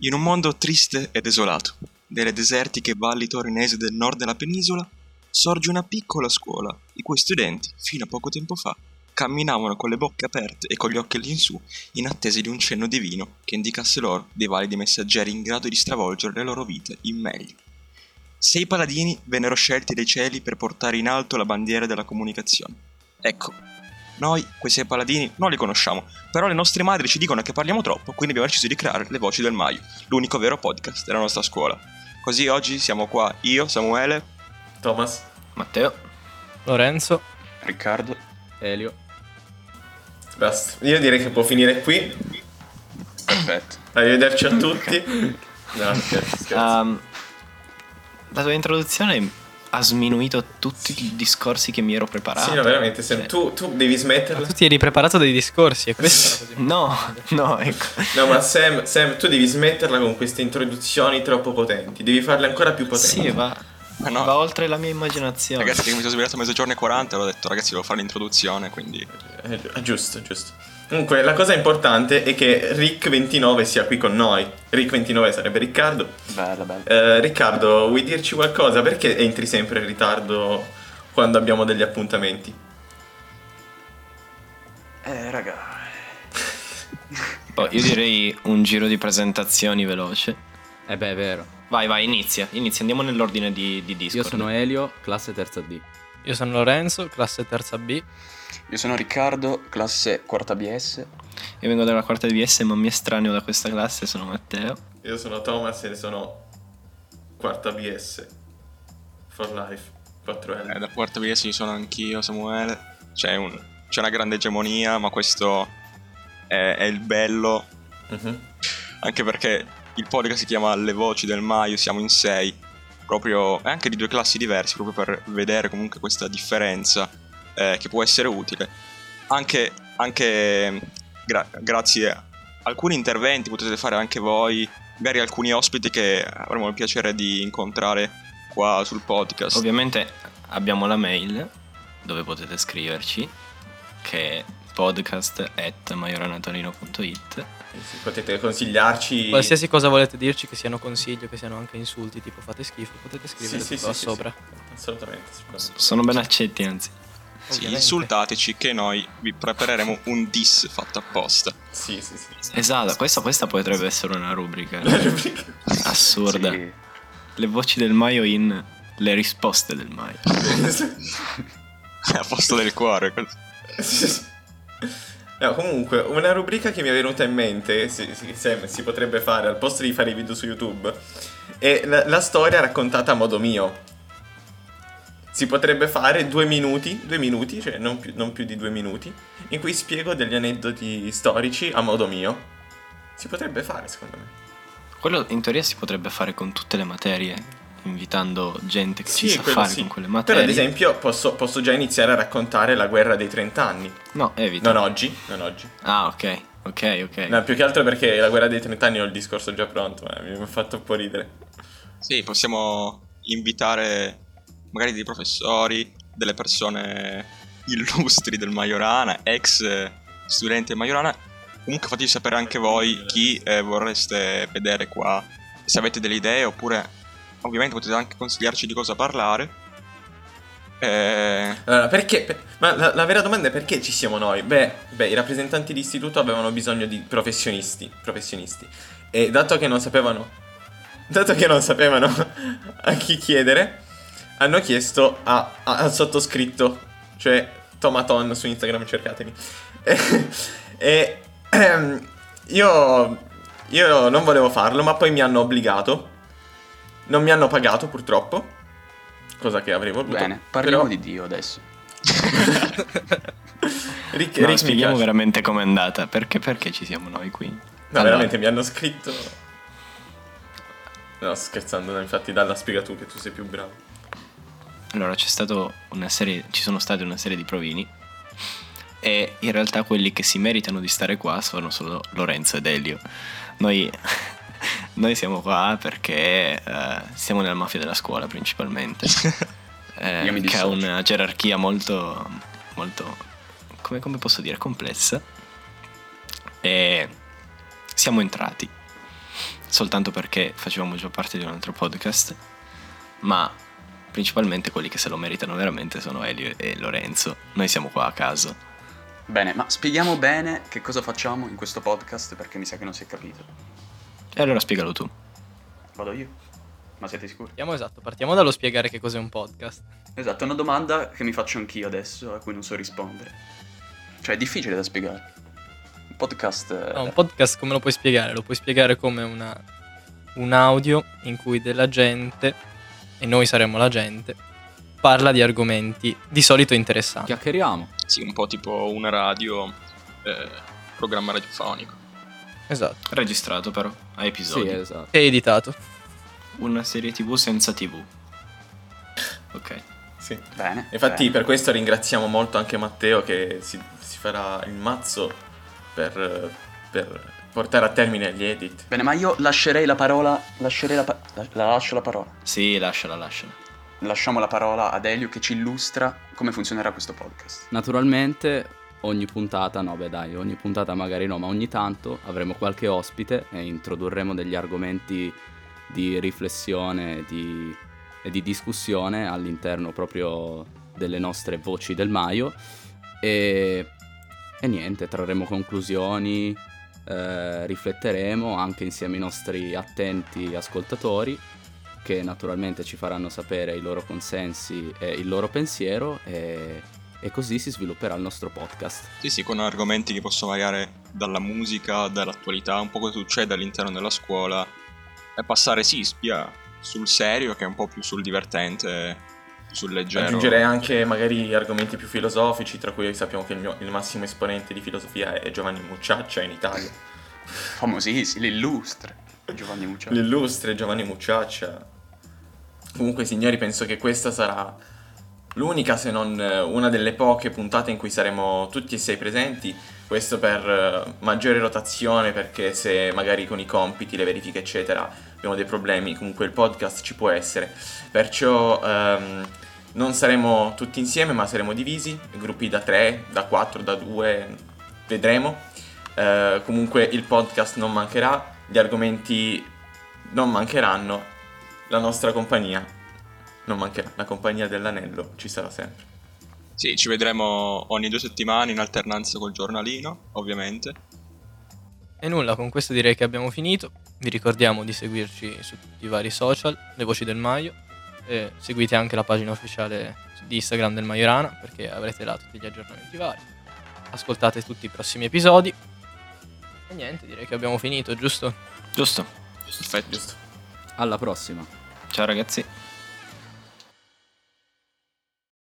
In un mondo triste e desolato, delle desertiche valli torinesi del nord della penisola, sorge una piccola scuola, i cui studenti, fino a poco tempo fa, camminavano con le bocche aperte e con gli occhi all'insù, in attesa di un cenno divino che indicasse loro dei validi messaggeri in grado di stravolgere le loro vite in meglio. Sei paladini vennero scelti dai cieli per portare in alto la bandiera della comunicazione. Ecco, noi quei sei paladini non li conosciamo, però le nostre madri ci dicono che parliamo troppo, quindi abbiamo deciso di creare Le Voci del Maio, l'unico vero podcast della nostra scuola. Così oggi siamo qua io, Samuele, Thomas, Matteo, Lorenzo, Riccardo, Elio. basta. Io direi che può finire qui. perfetto. Arrivederci a tutti. No, scherzo, scherzo. Ehm, la tua introduzione ha sminuito tutti i discorsi che mi ero preparato. sì, no, veramente, Cioè, tu, tu devi smetterla. Tu ti eri preparato dei discorsi e così. No, no, ecco. No, ma Sam, Sam, tu devi smetterla con queste introduzioni troppo potenti. Devi farle ancora più potenti. Sì, va, Ma no. va oltre la mia immaginazione. ragazzi che mi sono svegliato a mezzogiorno e 40 e ho detto ragazzi devo fare l'introduzione, quindi... Eh, gi- giusto, giusto. Comunque, la cosa importante è che Rick29 sia qui con noi. Rick29 sarebbe Riccardo. Bella, bella. Eh, Riccardo, vuoi dirci qualcosa? Perché entri sempre in ritardo quando abbiamo degli appuntamenti? Eh, raga. Oh, io direi un giro di presentazioni veloce. Eh beh, è vero. Vai, vai, inizia. Inizia, andiamo nell'ordine di, di Io Discord. sono Elio, classe terza D. Io sono Lorenzo, classe terza B. Io sono Riccardo, classe quarta BS. Io vengo dalla quarta BS, ma mi estraneo da questa classe, sono Matteo. Io sono Thomas e sono quarta BS. For life. 4L. Eh, da quarta BS ci sono anch'io, Samuele. C'è, un- c'è una grande egemonia, ma questo è, è il bello. Mhm. Anche perché il podcast si chiama Le Voci del Maio, siamo in sei. Proprio, anche di due classi diverse, proprio per vedere comunque questa differenza eh, che può essere utile. Anche, anche gra- grazie a alcuni interventi potete fare anche voi, magari alcuni ospiti che avremo il piacere di incontrare qua sul podcast. Ovviamente abbiamo la mail dove potete scriverci, che è podcast.maioranatolino.it Sì, Potete consigliarci. Qualsiasi cosa volete dirci, che siano consigli, che siano anche insulti, tipo fate schifo, potete scrivere Sì, sì, qua sì, sì, sopra. Assolutamente. assolutamente. Sono ben accetti, anzi. Sì, insultateci che noi vi prepareremo un diss fatto apposta. Sì, sì, sì. Esatto, questa, questa potrebbe essere una rubrica assurda. Sì. Le voci del Maio in le risposte del Maio. a posto del cuore. No, comunque, una rubrica che mi è venuta in mente, si, si- si potrebbe fare al posto di fare i video su YouTube, è la, la storia raccontata a modo mio. Si potrebbe fare due minuti, due minuti, cioè non più, non più di due minuti, in cui spiego degli aneddoti storici a modo mio. Si potrebbe fare, secondo me. Quello in teoria si potrebbe fare con tutte le materie, invitando gente che ci sa fare sì. con quelle Però, materie. ad esempio, posso, posso già iniziare a raccontare la guerra dei 30 anni. No, evita. Non oggi, non oggi. Ah, ok, ok, ok. No, più che altro perché la guerra dei 30 anni ho il discorso già pronto, ma mi ha fatto un po' ridere. Sì, possiamo invitare magari dei professori, delle persone illustri del Majorana, ex studenti del Majorana. Comunque fateci sapere anche voi chi eh, vorreste vedere qua, se avete delle idee oppure ovviamente potete anche consigliarci di cosa parlare. Eh, Allora, perché? per- ma la, la vera domanda è perché ci siamo noi? Beh, beh, i rappresentanti di istituto avevano bisogno di professionisti, professionisti. E dato che non sapevano, dato che non sapevano a chi chiedere, hanno chiesto a- a- al sottoscritto, cioè Tomaton su Instagram, cercatemi. E, e, ehm, io, io non volevo farlo, ma poi mi hanno obbligato. Non mi hanno pagato, purtroppo. Cosa che avrei voluto. Bene, parliamo però- di Dio adesso. Rick, No, spieghiamo piace. veramente com'è andata. Perché, perché ci siamo noi qui? No, Allora, veramente mi hanno scritto. No, scherzando, infatti dalla spiega tu che tu sei più bravo. Allora, c'è stato una serie, ci sono state una serie di provini. E in realtà quelli che si meritano di stare qua sono solo Lorenzo ed Elio. Noi, noi siamo qua perché eh, siamo nella mafia della scuola principalmente. Eh, che ha una gerarchia molto, molto, come, come posso dire, complessa. E siamo entrati. soltanto perché facevamo già parte di un altro podcast, ma principalmente quelli che se lo meritano veramente sono Elio e Lorenzo. Noi siamo qua a caso. Bene, ma spieghiamo bene che cosa facciamo in questo podcast perché mi sa che non si è capito. E allora spiegalo tu. Vado io? Ma siete sicuri? Partiamo esatto, partiamo dallo spiegare che cos'è un podcast. Esatto, è una domanda che mi faccio anch'io adesso a cui non so rispondere. Cioè è difficile da spiegare. Un podcast... eh, No, un podcast come lo puoi spiegare? Lo puoi spiegare come una, un audio in cui della gente, e noi saremo la gente, parla di argomenti di solito interessanti. Chiacchieriamo. Sì, un po' tipo una radio, eh, programma radiofonico. Esatto. Registrato però, a Sì, episodi. esatto. E editato. Una serie tv senza tv. Ok. Sì. Bene. Infatti bene. per questo ringraziamo molto anche Matteo che si, si farà il mazzo per, per portare a termine gli edit. Bene, ma io lascerei la parola... Lascerei la... pa- la, la lascio la parola. Sì, lasciala, lasciala. Lasciamo la parola ad Elio che ci illustra come funzionerà questo podcast. Naturalmente ogni puntata, no beh dai, ogni puntata magari no, ma ogni tanto avremo qualche ospite e introdurremo degli argomenti di riflessione di- e di discussione all'interno proprio delle nostre voci del Maio e, e niente, trarremo conclusioni, eh, rifletteremo anche insieme ai nostri attenti ascoltatori che naturalmente ci faranno sapere i loro consensi e il loro pensiero e, e così si svilupperà il nostro podcast. Sì, sì, con argomenti che possono variare dalla musica, dall'attualità, un po' cosa succede all'interno della scuola e passare, sì, spia sul serio che è un po' più sul divertente, sul leggero. Aggiungerei anche magari argomenti più filosofici, tra cui sappiamo che il, mio- il massimo esponente di filosofia è Giovanni Mucciaccia in Italia. Famosissimo, l'illustre. Giovanni Mucciari. L'illustre Giovanni Mucciaccia. Comunque, signori, penso che questa sarà l'unica, se non eh, una delle poche puntate in cui saremo tutti e sei presenti. Questo per eh, maggiore rotazione, perché se magari con i compiti, le verifiche, eccetera, abbiamo dei problemi, comunque il podcast ci può essere. Perciò ehm, non saremo tutti insieme, ma saremo divisi, gruppi da 3, da 4, da 2, vedremo. Eh, comunque il podcast non mancherà, gli argomenti non mancheranno, la nostra compagnia non mancherà, la compagnia dell'anello ci sarà sempre. Sì, ci vedremo ogni due settimane in alternanza col giornalino, ovviamente. E nulla, con questo direi che abbiamo finito. Vi ricordiamo di seguirci su tutti i vari social, le voci del Maio. E seguite anche la pagina ufficiale di Instagram del Maiorana perché avrete là tutti gli aggiornamenti vari. Ascoltate tutti i prossimi episodi. E niente, direi che abbiamo finito, giusto? Giusto. Perfetto. Giusto? Alla prossima! Ciao ragazzi.